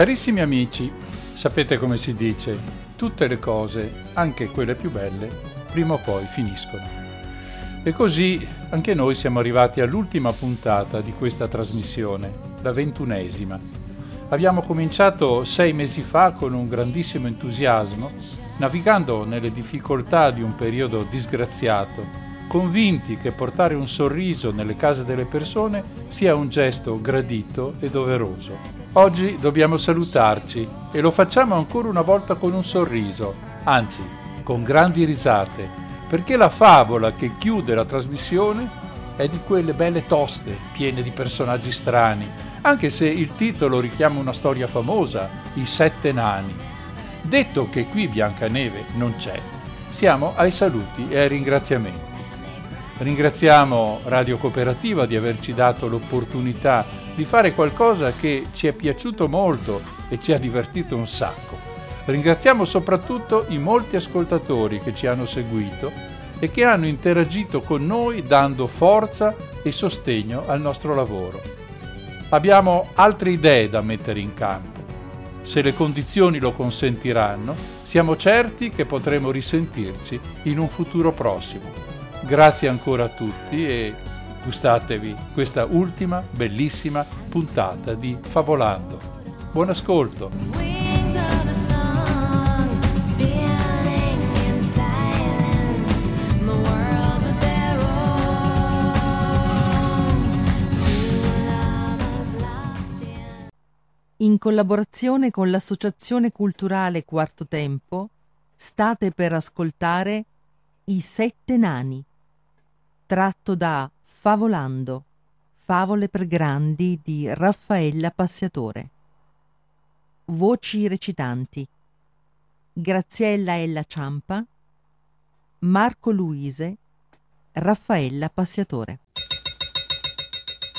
Carissimi amici, sapete come si dice, tutte le cose, anche quelle più belle, prima o poi finiscono. E così anche noi siamo arrivati all'ultima puntata di questa trasmissione, la ventunesima. Abbiamo cominciato sei mesi fa con un grandissimo entusiasmo, navigando nelle difficoltà di un periodo disgraziato, convinti che portare un sorriso nelle case delle persone sia un gesto gradito e doveroso. Oggi dobbiamo salutarci e lo facciamo ancora una volta con un sorriso, anzi con grandi risate, perché la favola che chiude la trasmissione è di quelle belle toste, piene di personaggi strani, anche se il titolo richiama una storia famosa, I Sette Nani. Detto che qui Biancaneve non c'è, siamo ai saluti e ai ringraziamenti. Ringraziamo Radio Cooperativa di averci dato l'opportunità di fare qualcosa che ci è piaciuto molto e ci ha divertito un sacco. Ringraziamo soprattutto i molti ascoltatori che ci hanno seguito e che hanno interagito con noi dando forza e sostegno al nostro lavoro. Abbiamo altre idee da mettere in campo. Se le condizioni lo consentiranno, siamo certi che potremo risentirci in un futuro prossimo. Grazie ancora a tutti e gustatevi questa ultima bellissima puntata di Favolando. Buon ascolto! In collaborazione con l'Associazione Culturale Quarto Tempo, state per ascoltare I Sette Nani, tratto da Favolando. Favole per grandi di Raffaella Passiatore. Voci recitanti. Graziella Ella Ciampa, Marco Luise, Raffaella Passiatore.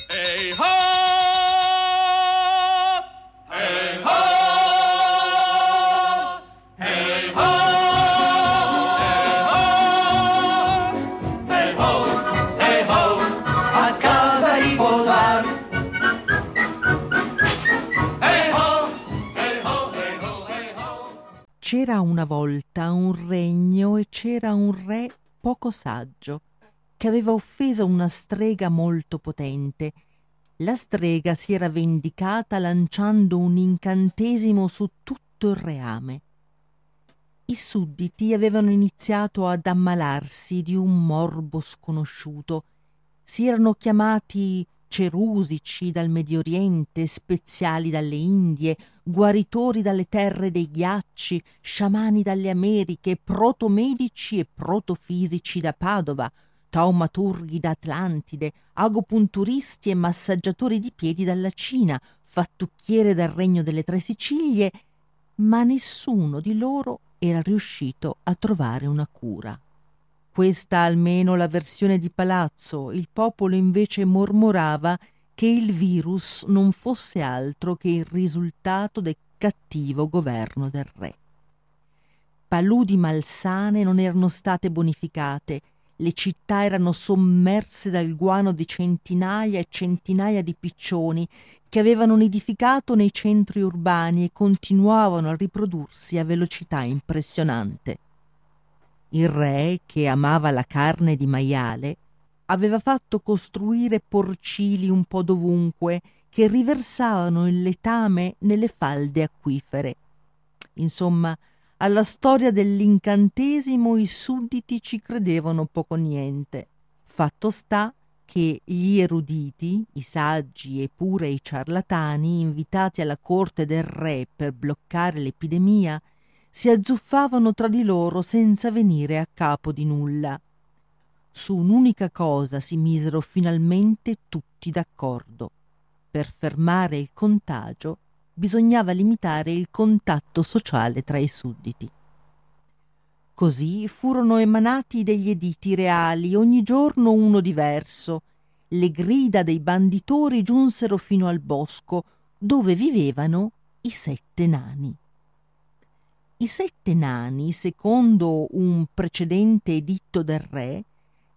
Hey ho! C'era una volta un regno e c'era un re poco saggio, che aveva offeso una strega molto potente. La strega si era vendicata lanciando un incantesimo su tutto il reame. I sudditi avevano iniziato ad ammalarsi di un morbo sconosciuto. Si erano chiamati cerusici dal Medio Oriente, speziali dalle Indie, guaritori dalle terre dei ghiacci, sciamani dalle Americhe, protomedici e protofisici da Padova, taumaturghi da Atlantide, agopunturisti e massaggiatori di piedi dalla Cina, fattucchiere dal Regno delle Tre Sicilie, ma nessuno di loro era riuscito a trovare una cura. Questa almeno la versione di palazzo, il popolo invece mormorava che il virus non fosse altro che il risultato del cattivo governo del re. Paludi malsane non erano state bonificate, Le città erano sommerse dal guano di centinaia e centinaia di piccioni che avevano nidificato nei centri urbani e continuavano a riprodursi a velocità impressionante. Il re, che amava la carne di maiale, aveva fatto costruire porcili un po' dovunque che riversavano il letame nelle falde acquifere. Insomma, alla storia dell'incantesimo i sudditi ci credevano poco niente. Fatto sta che gli eruditi, i saggi e pure i ciarlatani invitati alla corte del re per bloccare l'epidemia, si azzuffavano tra di loro senza venire a capo di nulla. Su un'unica cosa si misero finalmente tutti d'accordo. Per fermare il contagio bisognava limitare il contatto sociale tra i sudditi. Così furono emanati degli editi reali, ogni giorno uno diverso. Le grida dei banditori giunsero fino al bosco, dove vivevano i sette nani. I sette nani, secondo un precedente editto del re,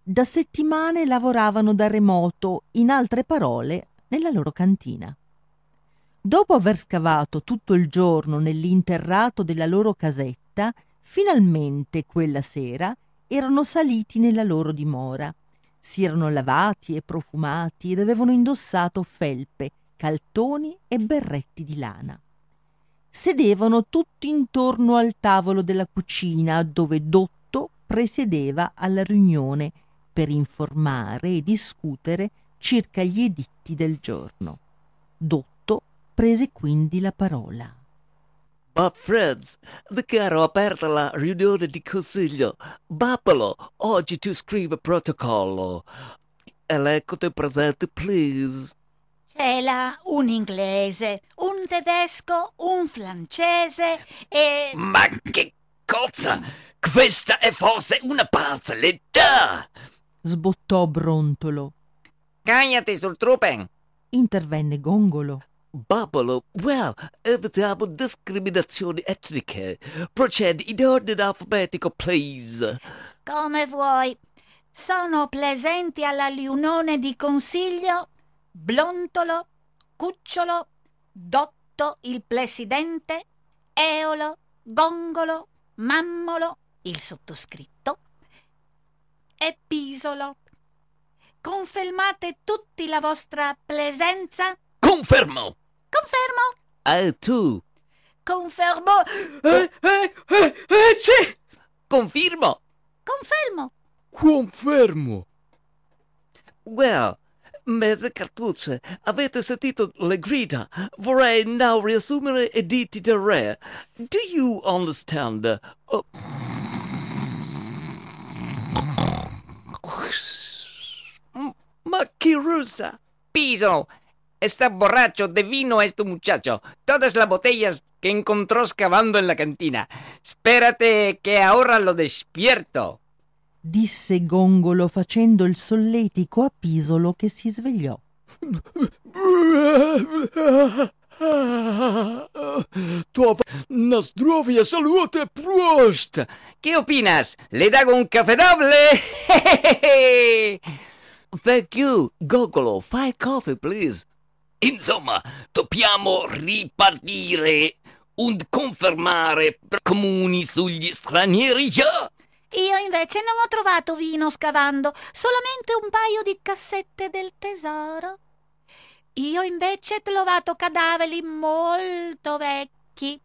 da settimane lavoravano da remoto, in altre parole, nella loro cantina. Dopo aver scavato tutto il giorno nell'interrato della loro casetta, Finalmente quella sera erano saliti nella loro dimora. Si erano lavati e profumati ed avevano indossato felpe, caltoni e berretti di lana. Sedevano tutti intorno al tavolo della cucina dove Dotto presiedeva alla riunione per informare e discutere circa gli editti del giorno. Dotto prese quindi la parola. Ma friends, dichiaro aperta la riunione di consiglio. Bappolo, oggi ti scrive protocollo. Elenco presente, please. C'è là un inglese, un tedesco, un francese e... Ma che cozza! Questa è forse una parzelletta! Sbottò Brontolo. Cagliati sul trupen! Intervenne Gongolo. Babolo, well, evitiamo discriminazioni etniche. Procedi in ordine alfabetico, please. Come vuoi. Sono presenti alla riunione di consiglio Blontolo, Cucciolo, Dotto il presidente, Eolo, Gongolo, Mammolo, il sottoscritto e Pisolo. Confermate tutti la vostra presenza? Confermo! Confermo. E tu? Confermo. Eh, eh, eh, eh, c'è! Confermo! Confermo. Confermo! Well, mezze cartucce, avete sentito le grida? Vorrei now riassumere i diti. Do you understand? Oh. Ma che rusa? Piso! Está borracho de vino este muchacho. Todas las botellas que encontró scavando en la cantina. Spérate che ahora lo despierto. Disse Gongolo facendo il solletico a Pisolo che si svegliò. Tua na zdrovje, salute, prost! ¿Qué opinas? ¿Le dago un café doble? Thank you, Gogolo. Five coffee, please. Insomma, dobbiamo ripartire un confermare comuni sugli stranieri. Yeah? Io invece non ho trovato vino scavando, solamente un paio di cassette del tesoro. Io invece ho trovato cadaveri molto vecchi.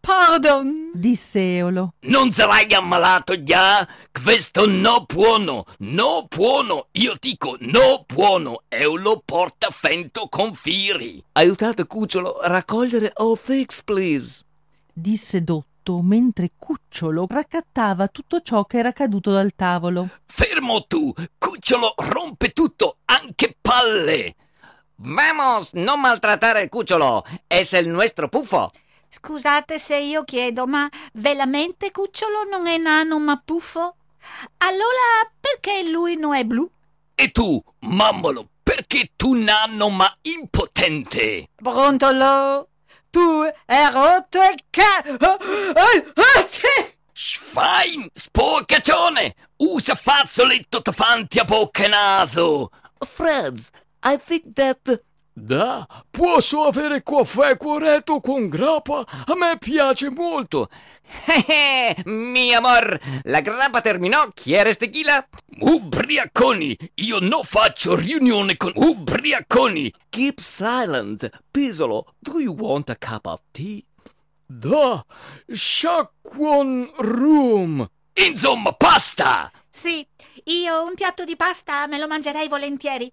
Pardon, disse Eolo. Non sarai ammalato già? Questo no buono, no buono, io dico no buono, Eolo porta fento con firi. Aiutate Cucciolo a raccogliere all things, please. Disse Dotto mentre Cucciolo raccattava tutto ciò che era caduto dal tavolo. Fermo tu, Cucciolo rompe tutto, anche palle. Vamos, non maltrattare il cucciolo, es il nostro puffo. Scusate se io chiedo, ma veramente Cucciolo non è nano ma puffo? Allora perché lui non è blu? E tu, mammolo, perché tu nano ma impotente? Brontolo, tu hai rotto il ca... Ah, ah, ah, Schwein, sporcaccione! Usa fazzoletto davanti a bocca e naso! Friends, I think that the Da, posso avere caffè corretto con grappa? A me piace molto. Eh, Mi amor, la grappa terminò. ¿Quieres tequila? Ubriaconi! Io non faccio riunione con ubriaconi! keep silent. Pisolo, do you want a cup of tea? Da, sciacquon rum. Insomma, pasta! Sì, io un piatto di pasta me lo mangerei volentieri.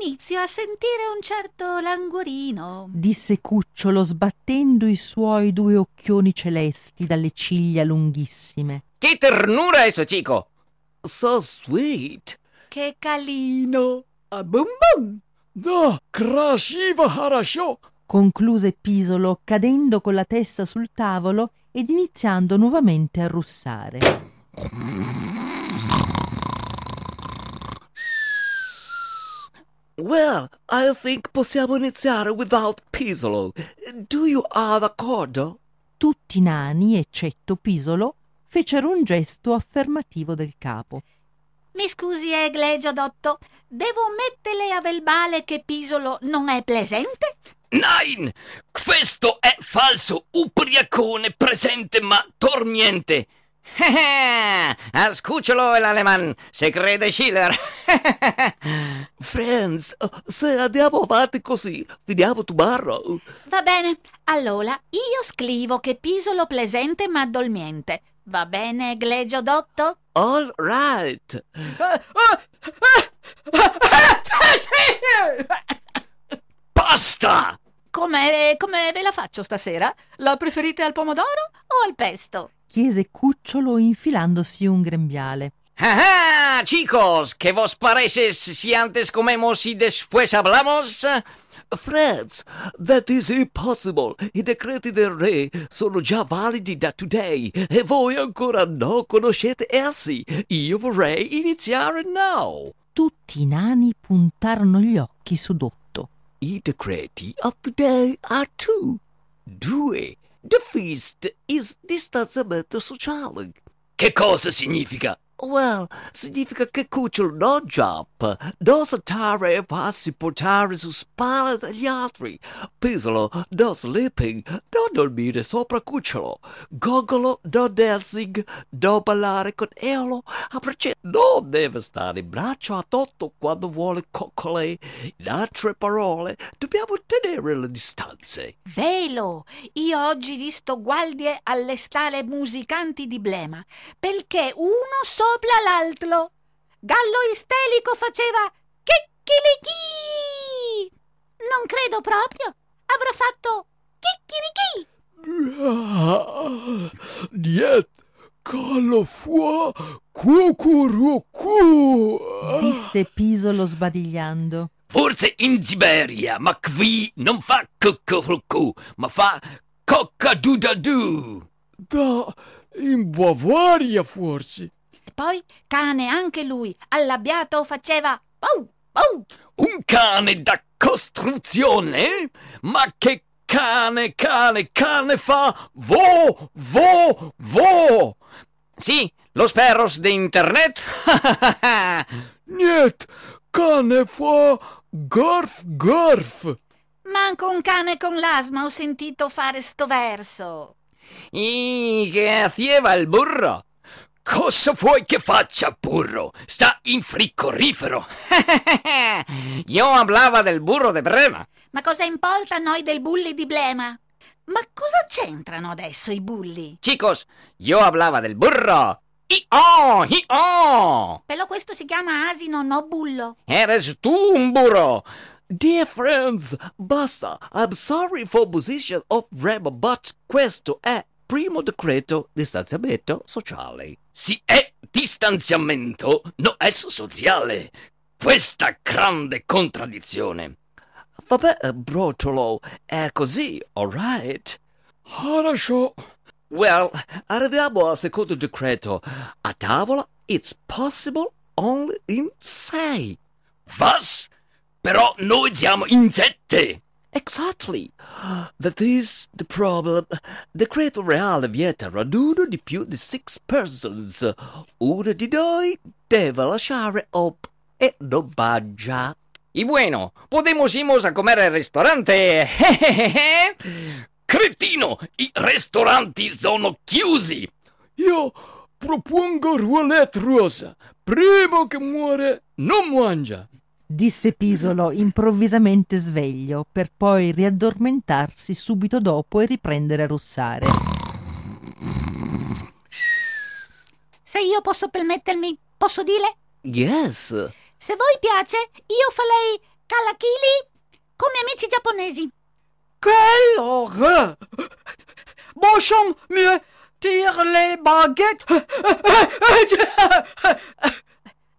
Inizio a sentire un certo languorino. disse Cucciolo sbattendo i suoi due occhioni celesti dalle ciglia lunghissime. ¡Qué ternura eso, chico! So sweet. Che calino. A boom boom. Da, красиво хорошо. Concluse Pisolo cadendo con la testa sul tavolo ed iniziando nuovamente a russare. Well, I think possiamo iniziare without Pisolo. Do you are d'accordo? Tutti i nani, eccetto Pisolo, fecero un gesto affermativo del capo. Mi scusi, eglegio dotto, devo metterle a verbale che Pisolo non è presente? Nein! Questo è falso! Ubriacone presente ma dormiente! A Scucciolo el alemán, se crede Schiller. Friends, se andiamo avanti così, finiamo tomorrow. Va bene, allora io scrivo che Pisolo presente ma dormiente. Va bene, eglegio dotto? All right. Basta! Come, come ve la faccio stasera? La preferite al pomodoro o al pesto? chiese Cucciolo infilandosi un grembiale. ¡Ajá, chicos! ¿Qué vos parece si antes comemos y después hablamos? Friends, that is impossible. I decreti del re sono già validi da today e voi ancora non conoscete essi. Io vorrei iniziare now. Tutti i nani puntarono gli occhi su Dotto. I decreti of today are two. Due. The feast is distanziamento sociale. Che cosa significa? Well, significa che Cucciolo non giappa, non saltare e farsi portare su spalle dagli altri. Pisolo non sleeping, non dormire sopra Cucciolo. Gogolo non dancing, non ballare con Elo. A braccetto non deve stare in braccio a Totto quando vuole coccole. In altre parole, dobbiamo tenere le distanze. Velo! Io oggi visto guardie alle stale musicanti di Blema, perché uno sopra l'altro. Gallo istelico faceva chicchilichi! Non credo proprio. Avrà fatto chicchirichi. Niet, calo fua, cucurucu. Disse Pisolo sbadigliando. Forse in Siberia, ma qui non fa cuccurucù, ma fa coccadudadù! Da, in Bavaria forse. Poi cane anche lui, allabbiato, faceva pau, pau. Un cane da costruzione? Ma che cane, cane, cane fa? Vo, vo, vo! Sí, los perros de internet. Niet, cane fa garf garf. Manco un cane con l'asma ho sentito fare sto verso. ¿Y qué hacía el burro? Cosa vuoi che faccia, burro? Sta in frigorifero! Yo hablaba del burro de Brema. Ma cosa importa a noi del bulli di Blema? Ma cosa c'entrano adesso i bulli? Chicos, yo hablaba del burro. ¡Y-oh! ¡Y-oh! Però questo si chiama asino, no bullo. Eres tú un burro. Dear friends, basta. I'm sorry for position of Rema, but questo è primo decreto distanziamento sociale. Si è distanziamento, no è sociale. Questa grande contraddizione. Vabbè, brociolo, è così, alright? Хорошо. Well, arriviamo al secondo decreto. A tavola, it's possible only in sei. Was? Però noi siamo in sette! Exactly. That is the problem. Decreto reale vieta raduno di più di six persons. Uno di noi deve lasciare op e non mangia. Y bueno, podemos irnos a comer al ristorante. Cretino, i ristoranti sono chiusi. Io propongo roulette rosa. Primo che muore non mangia. Disse Pisolo improvvisamente sveglio, per poi riaddormentarsi subito dopo e riprendere a russare. Se io posso permettermi, posso dire? Yes. Se voi piace, io farei kalakili come amici giapponesi. Quelle horreur Bonchon mieux tire les baguettes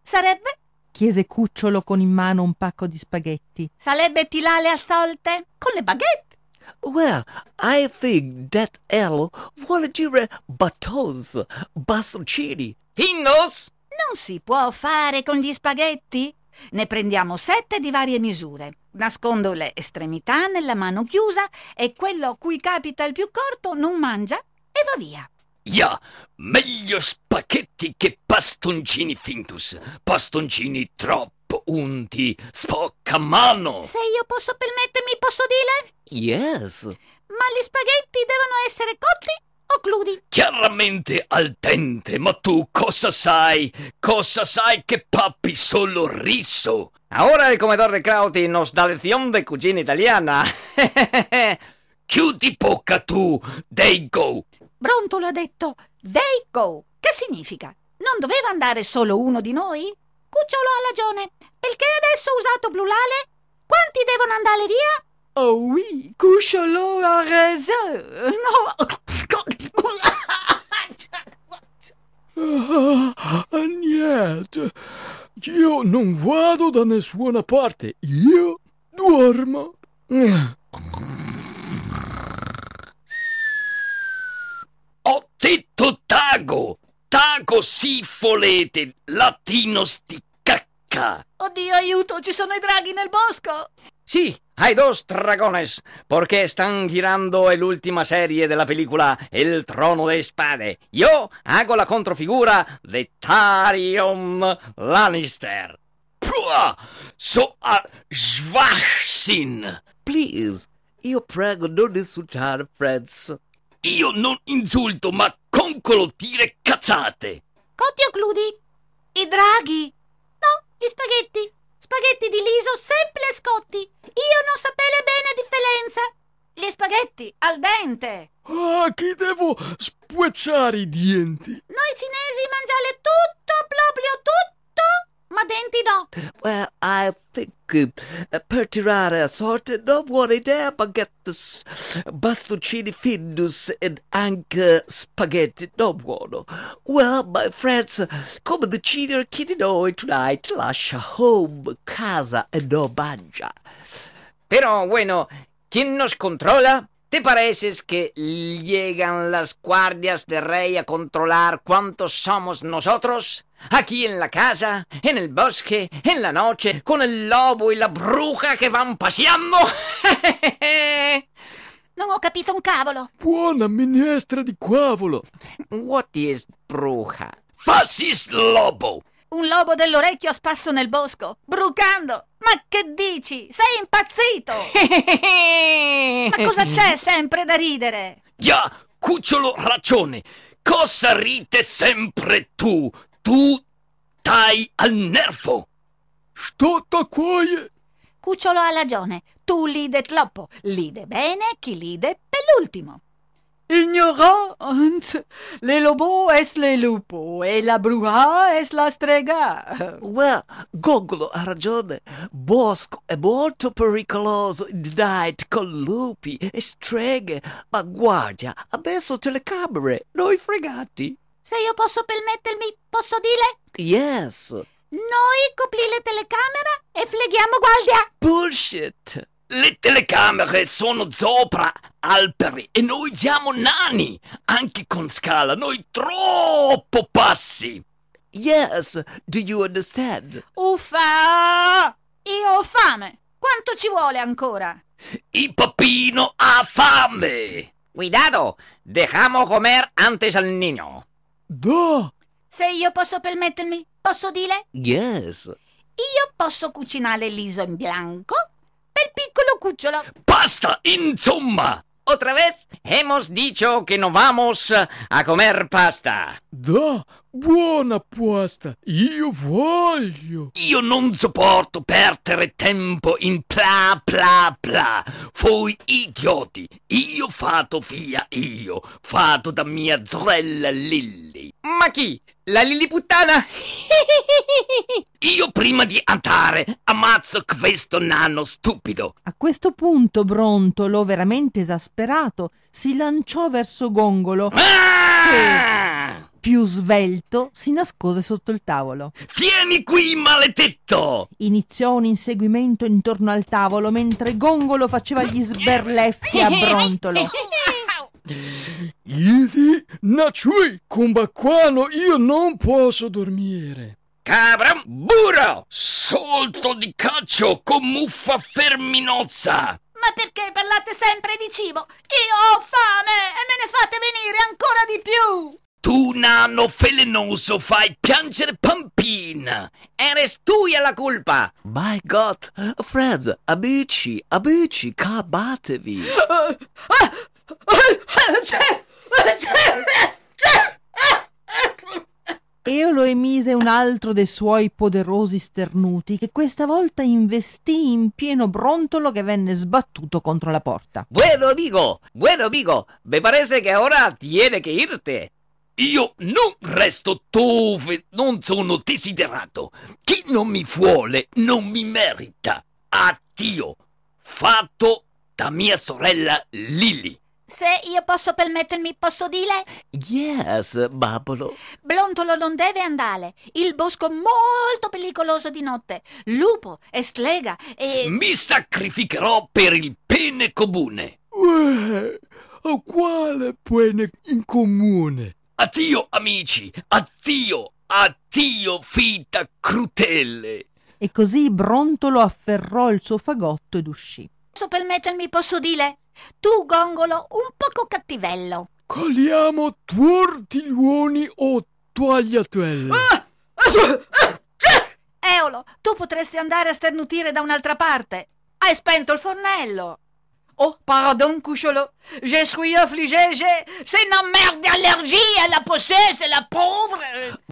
Sarebbe? Chiese Cucciolo con in mano un pacco di spaghetti. Sarebbe tilale a solte con le baguette. Well, I think that L vuole dire battons, bastoncini. Finos? Non si può fare con gli spaghetti? Ne prendiamo sette di varie misure. Nascondo le estremità nella mano chiusa e quello a cui capita il più corto non mangia e va via. Ja, meglio spaghetti che bastoncini fintus. Bastoncini troppo unti. Spocca mano. Se io posso permettermi, posso dire? Yes. Ma gli spaghetti devono essere cotti o crudi? Chiaramente al dente, ma tu cosa sai? Cosa sai che pappi solo riso? Ahora el comedor de Krauti nos da lección de cucina italiana. Chiudi bocca tu, they go. Brontolo ha detto they go. Che significa? Non doveva andare solo uno di noi? Cucciolo ha ragione. Perché adesso ho usato plurale? Quanti devono andare via? Oh oui, Couchelot a raison. Ah, niente. Io non vado da nessuna parte. Io dormo. Ho detto tago. Tago si volete, latino sti cacca. Oddio, aiuto, ci sono i draghi nel bosco. Sí, hay dos dragones, porque están girando la última serie de la película El Trono de Spade. Yo hago la contrafigura de Tyrion Lannister. Pua, so a Schwachsinn. Please. Io prego non insultare Friends. Io non insulto, ma concolo dire cazzate. Cotti o crudi? I draghi? No, gli spaghetti. Spaghetti di liso sempre scotti. Io non sapere bene differenza. Gli spaghetti al dente. Ah, che devo spezzare i denti. Noi cinesi mangiare tutto, proprio tutto, ma denti no. Well, I think uh, per tirare a sorte non buona idea baguette, bastoncini findus e anche spaghetti non buono. Well, my friends, come decidere chi di noi tonight lascia home, casa e non mangia? Pero bueno, ¿quién nos controla? ¿Te pareces que llegan las guardias de rey a controlar cuántos somos nosotros? Aquí en la casa, en el bosque, en la noche, con el lobo y la bruja que van paseando. Non ho capito un cavolo. Buona minestra di cavolo. What is bruja? Fascis lobo. Un lobo dell'orecchio a spasso nel bosco, brucando. Ma che dici? Sei impazzito! Ma cosa c'è sempre da ridere? Già, cucciolo ragione. Cosa ride sempre tu? Tu stai al nervo. Sto quiet. Cucciolo ha ragione. Tu lide troppo. Lide bene chi lide per l'ultimo. Ignorant. Le lobo es le lupo e la bruja es la strega. Well, Gogolo ha ragione. Bosco è molto pericoloso in the night con lupi e streghe. Ma guardia, ha messo telecamere. Noi fregati. Se io posso permettermi, posso dire? Yes. Noi copri le telecamere e fleghiamo guardia. Bullshit. Le telecamere sono sopra alberi e noi siamo nani. Anche con scala, noi troppo passi. Yes. Do you understand? Uffa! Io ho fame. Quanto ci vuole ancora? Il papino ha fame! Cuidado, dejamos comer antes al niño. Da! Se io posso permettermi, posso dire? Yes. Io posso cucinare l'iso in bianco per il piccolo cucciolo. Basta, insomma! Otra vez hemos dicho que no vamos a comer pasta. Da! Buona pasta! Io voglio! Io non sopporto perdere tempo in pla pla pla. Voi idioti! Io fatto via io, fatto da mia sorella Lilly. Ma chi? La liliputtana? Io prima di andare ammazzo questo nano stupido. A questo punto Brontolo, veramente esasperato, si lanciò verso Gongolo. Ah! Più svelto, si nascose sotto il tavolo. Vieni qui, maledetto! Iniziò un inseguimento intorno al tavolo mentre Gongolo faceva gli sberleffi a Brontolo. Idi, Nachui, Kumbaquano, io non posso dormire. Cabra burro! Solto di caccio con muffa ferminozza! Ma perché parlate sempre di cibo? Io ho fame e me ne fate venire ancora di più! Tu, nano felenoso, fai piangere Pampina! Eres tuya la culpa. My God, friends, amici, amici, calmatevi. Eolo emise un altro dei suoi poderosi sternuti che questa volta investì in pieno Brontolo che venne sbattuto contro la porta. Bueno, amigo, bueno, amigo, me parece que ahora tiene que irte. Io non resto dove non sono desiderato. Chi non mi vuole non mi merita. Addio. Fatto da mia sorella Lily. Se io posso permettermi, posso dire? Yes, babolo. Blontolo non deve andare. Il bosco è molto pericoloso di notte. Lupo e strega e... Mi sacrificherò per il bene comune. Uè, a quale bene in comune? Addio, amici. Addio. Addio, vita crudele. E così Brontolo afferrò il suo fagotto ed uscì. Posso permettermi, posso dire? Tu, Gongolo, un poco cattivello. Caliamo tuortiglioni o togliatelle. Eolo, tu potresti andare a sternutire da un'altra parte. Hai spento il fornello. Oh, pardon, cucciolo. Je suis affligé, j'ai... C'est une merde d'allergie, la possesse, la pauvre.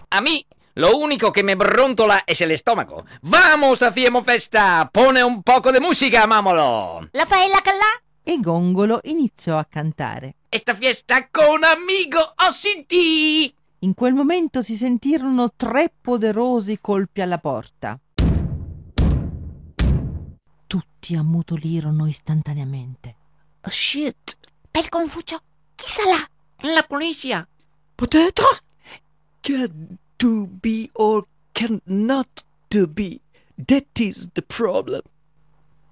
A mí, lo único que me brontola es el estómago. Vamos, hacíamos festa. Pone un poco de música, mámolo. La fai la callà? E Gongolo iniziò a cantare. Esta fiesta con amigo o sin ti. In quel momento si sentirono tre poderosi colpi alla porta. Tutti ammutolirono istantaneamente. Oh, shit. Per Confucio, chi sarà? La policía. Peut-être? Can to be or cannot to be. That is the problem.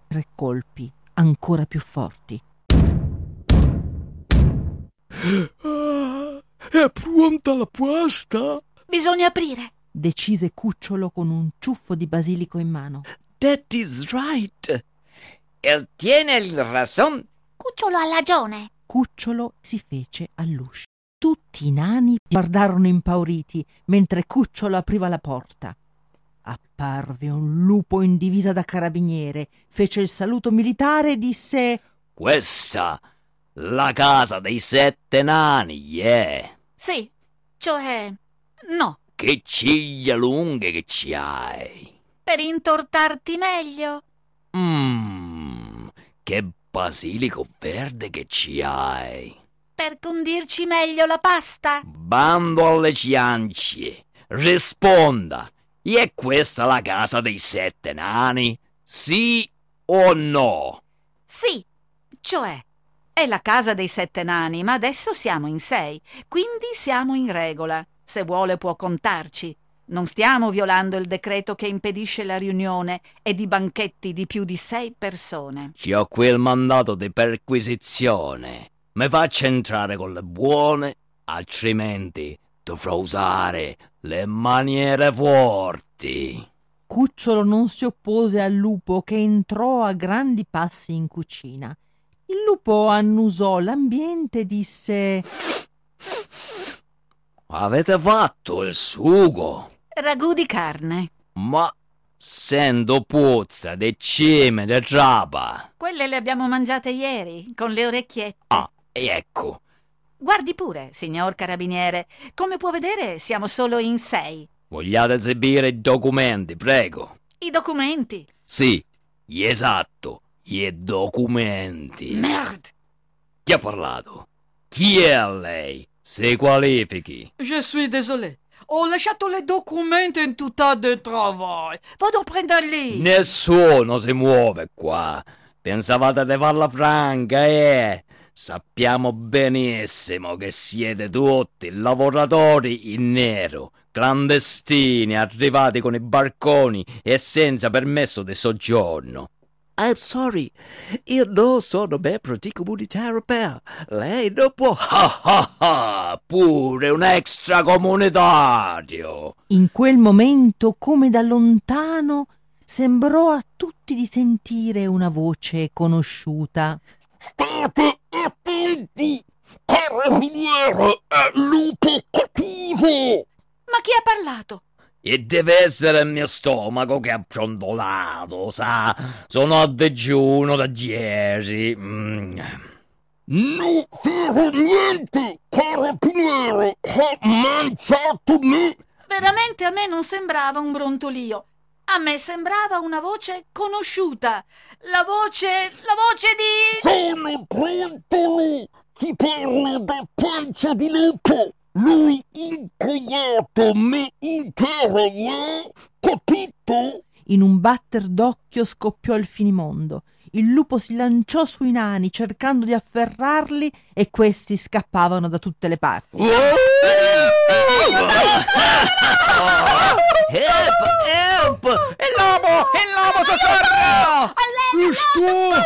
Tre colpi ancora più forti. Ah, è pronta la pasta? Bisogna aprire. Decise Cucciolo con un ciuffo di basilico in mano. That is right. Él tiene el razón. Cucciolo ha ragione. Cucciolo si fece all'uscio. Tutti i nani guardarono impauriti mentre Cucciolo apriva la porta. Apparve un lupo in divisa da carabiniere, fece il saluto militare e disse Questa, la casa dei sette nani, yeah. Sì, cioè... No, Che ciglia lunghe che ci hai. per intortarti meglio. Mmm, che basilico verde che ci hai. Per condirci meglio la pasta. Bando alle ciance. Risponda. E è questa la casa dei sette nani? Sì o no? Sì, cioè... È la casa dei sette nani, ma adesso siamo in sei, quindi siamo in regola. Se vuole può contarci. Non stiamo violando il decreto che impedisce la riunione e di banchetti di più di sei persone. Ci ho qui il mandato di perquisizione. Mi faccia entrare con le buone, altrimenti dovrò usare le maniere forti. cucciolo non si oppose al lupo che entrò a grandi passi in cucina. Il lupo annusò l'ambiente e disse Avete fatto il sugo? Ragù di carne. Ma sento puzza di cime di trapa. Quelle le abbiamo mangiate ieri, con le orecchiette. Ah, e ecco. Guardi pure, signor carabiniere. Come può vedere, siamo solo in sei. Vogliate esibire i documenti, prego? I documenti. Sì, esatto, i documenti. Merde! Chi ha parlato? Chi è lei? Si qualifichi. Je suis désolé. Ho lasciato le documenti in tutta de travail. Vado a prenderli. Nessuno si muove qua. Pensavate di farla franca, eh? Sappiamo benissimo che siete tutti lavoratori in nero, clandestini, arrivati con i barconi e senza permesso di soggiorno. I'm sorry, io non sono membro di comunità europea. Lei non può... Ah ah ah! Pure un extracomunitario! In quel momento, come da lontano, sembrò a tutti di sentire una voce conosciuta. State attenti! Carabiniere è lupo cattivo! Ma chi ha parlato? E deve essere il mio stomaco che ha brontolato, sa? Sono a digiuno da ieri. Mm. Non farò niente, carabiniere! Ha mangiato me! Veramente a me non sembrava un brontolio. A me sembrava una voce conosciuta. La voce. la voce di. Sono brontolo! Ti parlo da pancia di lupo! Lui incogliato me intero, eh? Capito? In un batter d'occhio scoppiò il finimondo. Il lupo si lanciò sui nani cercando di afferrarli e questi scappavano da tutte le parti. Help! Help! Il lobo! Il lobo, soccorro! Sto!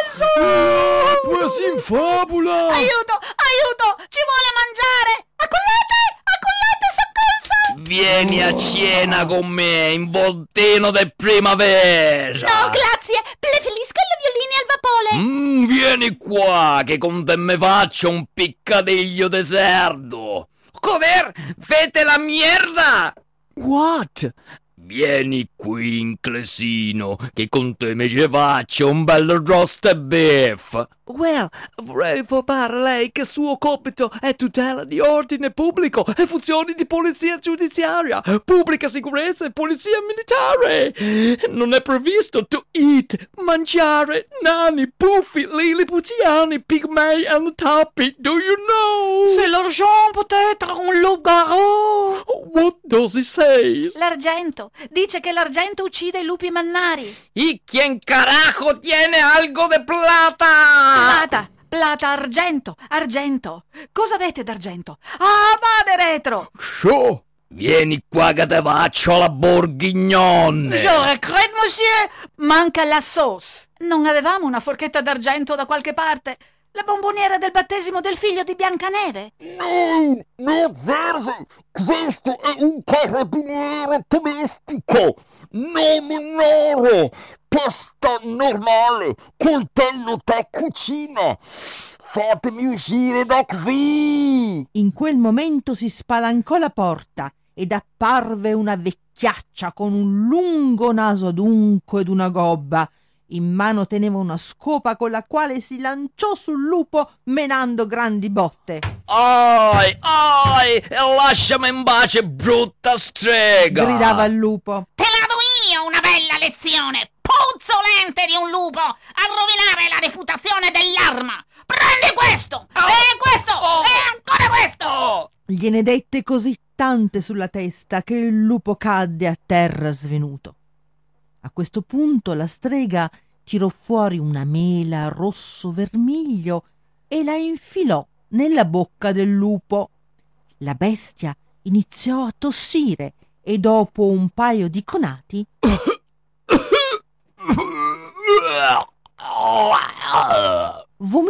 Pues in fabula! Aiuto! Aiuto! Ci vuole mangiare! Accollate! Accollate! Soccorso! Vieni a cena con me in voltino del primavera! No, grazie! Preferisco le violine al vapore! Mm, vieni qua che con te me faccio un piccadiglio de Joder! Vete la mierda! What? Vieni qui, inclesino, che con te me ci faccio un bel roast beef! Well, vorrei informare lei che suo compito è tutela di ordine pubblico e funzioni di polizia giudiziaria, pubblica sicurezza e polizia militare. Non è previsto to eat, mangiare, nani, puffi, lilliputiani, pigmei e tappi, do you know? C'est l'argent peut-être un loup-garou. What does he say? L'argento! Dice che l'argento uccide i lupi mannari! ¿Y quién carajo tiene algo de plata? Plata, argento! Argento! Cosa avete d'argento? Ah, vade retro! Show! Vieni qua che te faccio la borghignone! Je recrète, monsieur! Manca la sauce! Non avevamo una forchetta d'argento da qualche parte? La bomboniera del battesimo del figlio di Biancaneve? No, non serve! Questo è un carabiniere domestico! Non un oro! Pasta normale! Coltello da cucina! Fatemi uscire da qui! In quel momento si spalancò la porta ed apparve una vecchiaccia con un lungo naso adunco ed una gobba. In mano teneva una scopa con la quale si lanciò sul lupo menando grandi botte. Ai, ai, e lasciami in pace, brutta strega! Gridava il lupo. Te una lezione! Puzzolente di un lupo! A rovinare la reputazione dell'arma! Prendi questo! E questo! E ancora questo! Gliene dette così tante sulla testa che il lupo cadde a terra svenuto. A questo punto la strega tirò fuori una mela rosso vermiglio e la infilò nella bocca del lupo. La bestia iniziò a tossire e dopo un paio di conati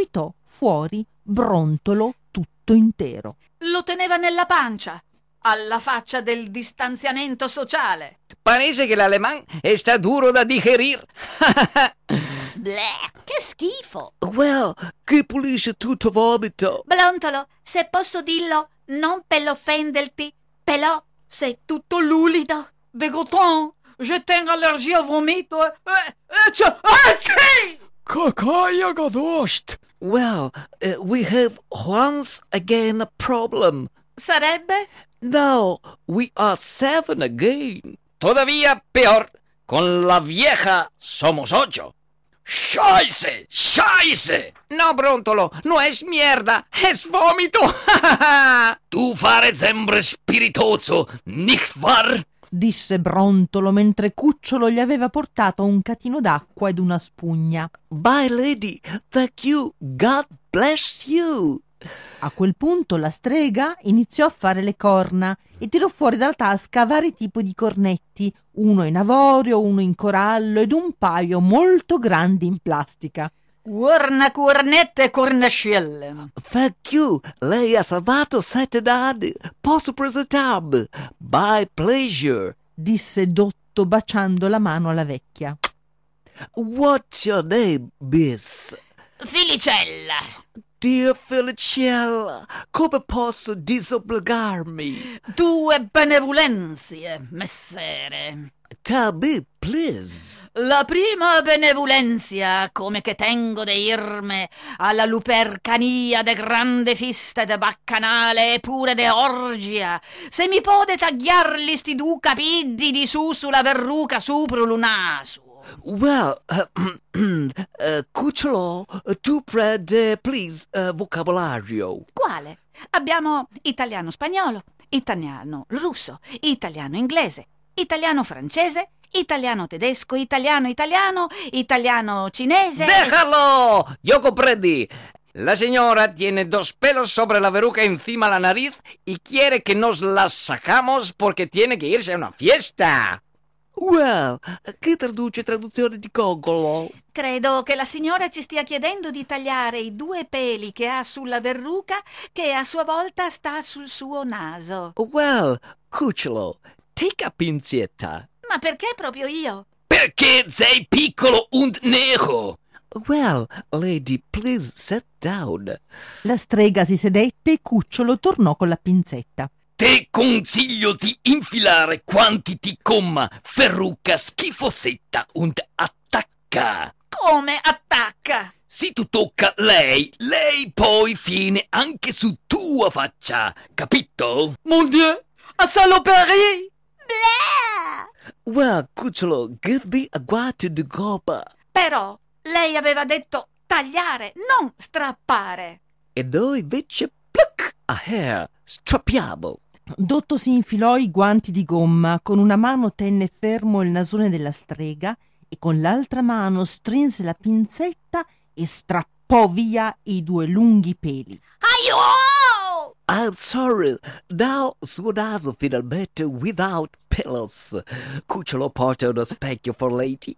vomitò fuori brontolo tutto intero. Lo teneva nella pancia. alla faccia del distanziamento sociale. Parece che l'aleman sta duro da digerir. Bleh, che schifo. Well, che pulisce tutto vomito. Blontolo, se posso dirlo, non per offenderti, però sei tutto lulido. Dégoûtant, je tengo allergie au vomito. Eh, eh, cioè, acci! Какая гадость! Well, uh, we have once again a problem. Sarebbe? Now we are seven again. Todavía peor, con la vieja somos ocho. Scheiße! Scheiße! No, Brontolo, no es mierda, es vómito. Du fare sempre spiritoso, nicht wahr? Disse Brontolo mentre Cucciolo gli aveva portato un catino d'acqua ed una spugna. Bye, lady. Thank you. God bless you. A quel punto la strega iniziò a fare le corna e tirò fuori dalla tasca vari tipi di cornetti, uno in avorio, uno in corallo ed un paio molto grandi in plastica. Corna, cornette e cornascelle. Thank you. Lei ha salvato sette danni. Posso presentarmi? By pleasure. disse Dotto baciando la mano alla vecchia. What's your name, miss? Filicella. Dear Felicella, come posso disobbligarmi? Tue benevolenzie, messere. Tell me, please. La prima benevolenzia, come che tengo de irme alla lupercania de grande fiste de baccanale e pure de orgia, se mi pode tagliarli sti du capiddi di su sulla verruca supro lunasu. Well, uh, uh, cucciolo, tu prende, please, uh, vocabolario. Quale? Abbiamo italiano-spagnolo, italiano-russo, italiano-inglese, italiano-francese, italiano-tedesco, italiano-italiano, italiano-cinese. ¡Déjalo! Yo comprendí. La señora tiene dos pelos sobre la verruca encima la nariz y quiere que nos las sacamos porque tiene que irse a una fiesta. Well, che traduce traduzione di Gogolo? Credo che la signora ci stia chiedendo di tagliare i due peli che ha sulla verruca che a sua volta sta sul suo naso. Well, cucciolo, take a pinzetta. Ma perché proprio io? Perché sei piccolo und nero? Well, lady, please sit down. La strega si sedette e Cucciolo tornò con la pinzetta. Te consiglio di infilare quanti ti comma, ferruca schifosetta und attacca. Come attacca? Se tu tocca lei, lei poi fine anche su tua faccia, capito? Mon Dieu, a saloperie! Bleh! Well, cucciolo, give me a guato di gomma. Però lei aveva detto tagliare, non strappare. E noi invece, pluck, a hair, strappiamo. Dotto si infilò i guanti di gomma, con una mano tenne fermo il nasone della strega e con l'altra mano strinse la pinzetta e strappò via i due lunghi peli. Aiuto! I'm sorry. Now suo naso finalmente without pillows. Cucciolo porta uno specchio for lady.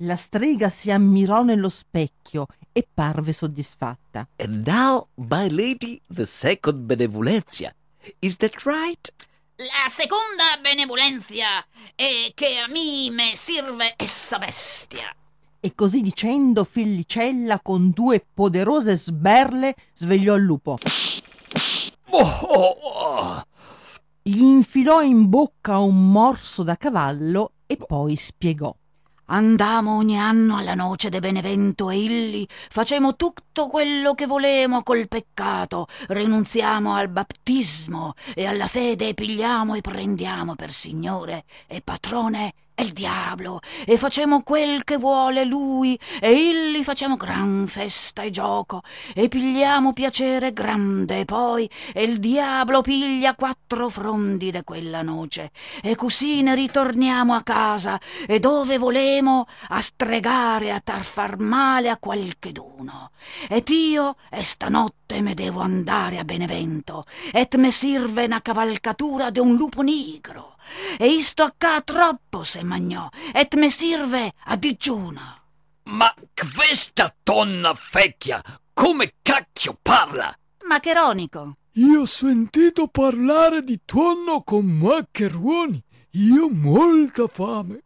La strega si ammirò nello specchio e parve soddisfatta. And now, my lady, the second benevolenza. Is that right? La seconda benevolenza è che a me me sirve essa bestia. E così dicendo, Fillicella con due poderose sberle svegliò il lupo. Oh, oh, oh. Gli infilò in bocca un morso da cavallo e poi spiegò. Andamo ogni anno alla noce de Benevento e illi facemo tutto quello che volemo col peccato, rinunziamo al battesimo e alla fede e pigliamo e prendiamo per Signore e patrone il diavolo e facemo quel che vuole lui e illi facciamo gran festa e gioco e pigliamo piacere grande poi e il diavolo piglia quattro frondi de quella noce e così ne ritorniamo a casa e dove volemo a stregare a tar far male a qualcheduno. Ed io e stanotte me devo andare a Benevento et me sirve una cavalcatura de un lupo nigro e isto accà troppo se magnò et me sirve a digiuno Ma questa donna vecchia, come cacchio parla? Macheronico Io ho sentito parlare di tonno con maccheroni. Io ho molta fame.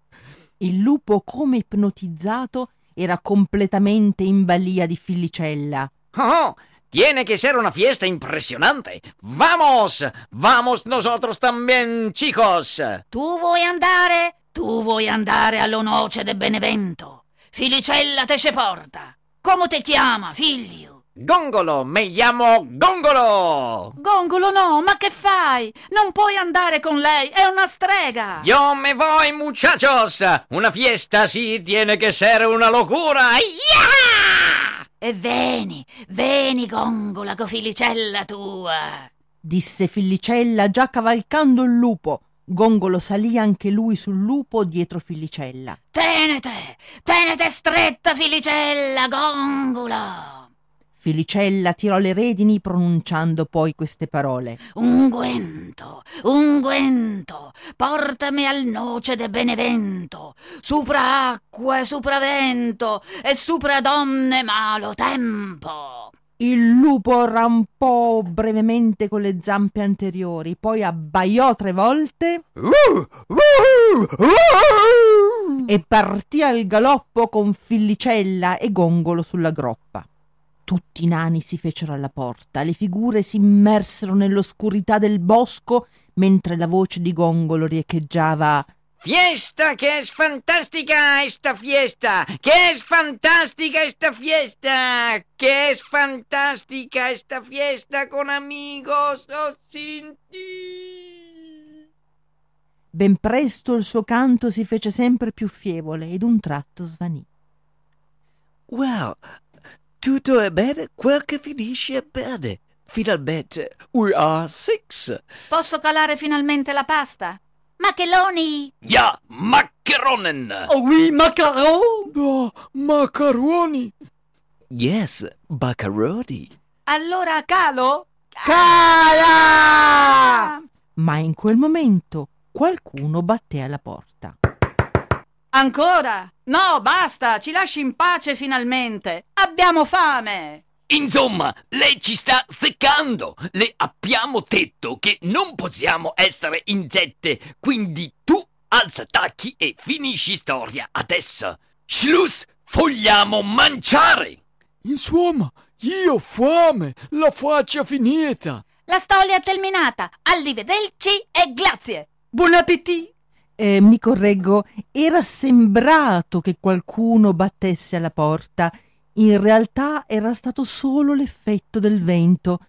Il lupo, come ipnotizzato, era completamente in balia di Fillicella. Oh, tiene que ser una fiesta impresionante. ¡Vamos! ¡Vamos nosotros también, chicos! Tu vuoi andare? Tu vuoi andare alla noce de Benevento? Filicella te ce porta. Come ti chiama, figlio? Gongolo, me llamo Gongolo! Gongolo no, ma che fai? Non puoi andare con lei, è una strega! Yo me voy, muchachos! Una fiesta sì tiene che essere una locura! Yeah! E veni, veni, gongola, co filicella tua! Disse Fillicella già cavalcando il lupo. Gongolo salì anche lui sul lupo dietro Fillicella. Tenete, tenete stretta, filicella, gongola! Felicella tirò le redini pronunciando poi queste parole. Unguento, unguento, portami al noce de Benevento, supra acqua e supra vento e supra donne malo tempo. Il lupo rampò brevemente con le zampe anteriori, poi abbaiò tre volte e partì al galoppo con Fillicella e Gongolo sulla groppa. Tutti i nani si fecero alla porta, le figure si immersero nell'oscurità del bosco mentre la voce di Gongolo riecheggiava Fiesta, que es fantástica esta fiesta, que es fantástica esta fiesta, que es fantástica esta fiesta con amigos o sin ti. Ben presto il suo canto si fece sempre più fievole ed un tratto svanì. Well, tutto è bene quel che finisce bene. Finalmente, we are six. Posso calare finalmente la pasta? Macheloni! Ja, Maccheronen! Oh oui, macaron! Oh, macaroni! Yes, macaroni. Allora calo? Cala! Ma in quel momento qualcuno batté alla porta. Ancora? No, basta, ci lasci in pace finalmente. Abbiamo fame. Insomma, lei ci sta seccando. Le abbiamo detto che non possiamo essere in sette, quindi tu alza tacchi e finisci storia adesso. Schluss, vogliamo mangiare. Insomma, io ho fame, la faccia finita. La storia è terminata. Arrivederci e grazie. Buon appetito. Eh, mi correggo, era sembrato che qualcuno battesse alla porta. In realtà era stato solo l'effetto del vento.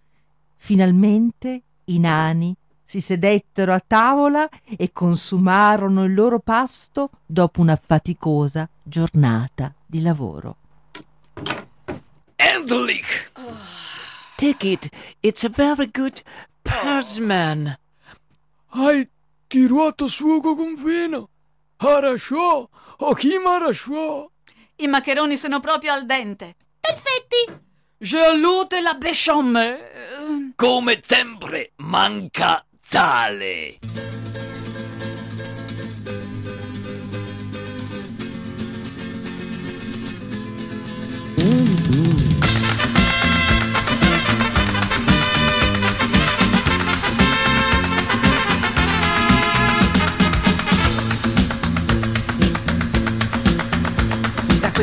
Finalmente i nani si sedettero a tavola e consumarono il loro pasto dopo una faticosa giornata di lavoro. Endlich! Take it. It's a very good persman. Hai tirato suoco con vino? Arasciò, o chi m'arasciò? I maccheroni sono proprio al dente. Perfetti! Gelute la besciamme. Come sempre, manca sale.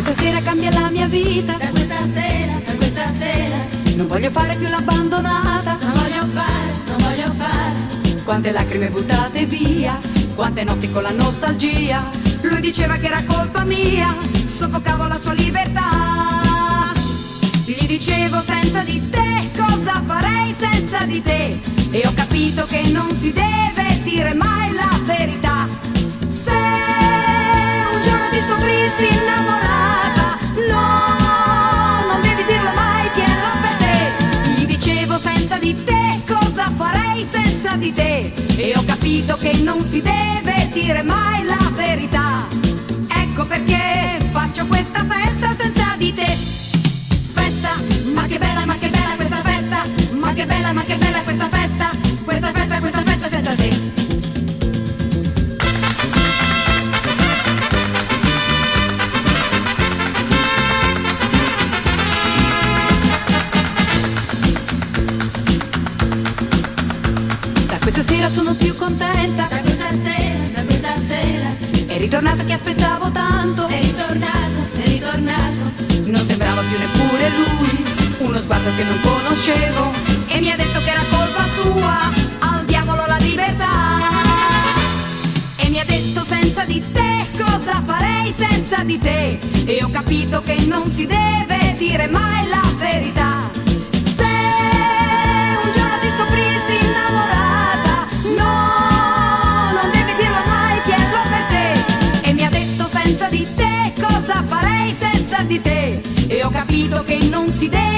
Questa sera cambia la mia vita. Da questa sera, da questa sera. Non voglio fare più l'abbandonata. Non voglio fare, non voglio fare. Quante lacrime buttate via. Quante notti con la nostalgia. Lui diceva che era colpa mia. Soffocavo la sua libertà. Gli dicevo senza di te cosa farei senza di te. E ho capito che non si deve dire mai la verità. Se un giorno ti scoprissi innamorata, di te. E ho capito che non si deve dire mai la verità. Ecco perché faccio questa festa senza di te. Festa, ma che bella, ma che bella questa festa. Ma che bella, ma che bella ritornato che aspettavo tanto. È ritornato, è ritornato. Non sembrava più neppure lui, uno sguardo che non conoscevo. E mi ha detto che era colpa sua, al diavolo la libertà. E mi ha detto senza di te, cosa farei senza di te? E ho capito che non si deve dire mai la verità. Capito che non si deve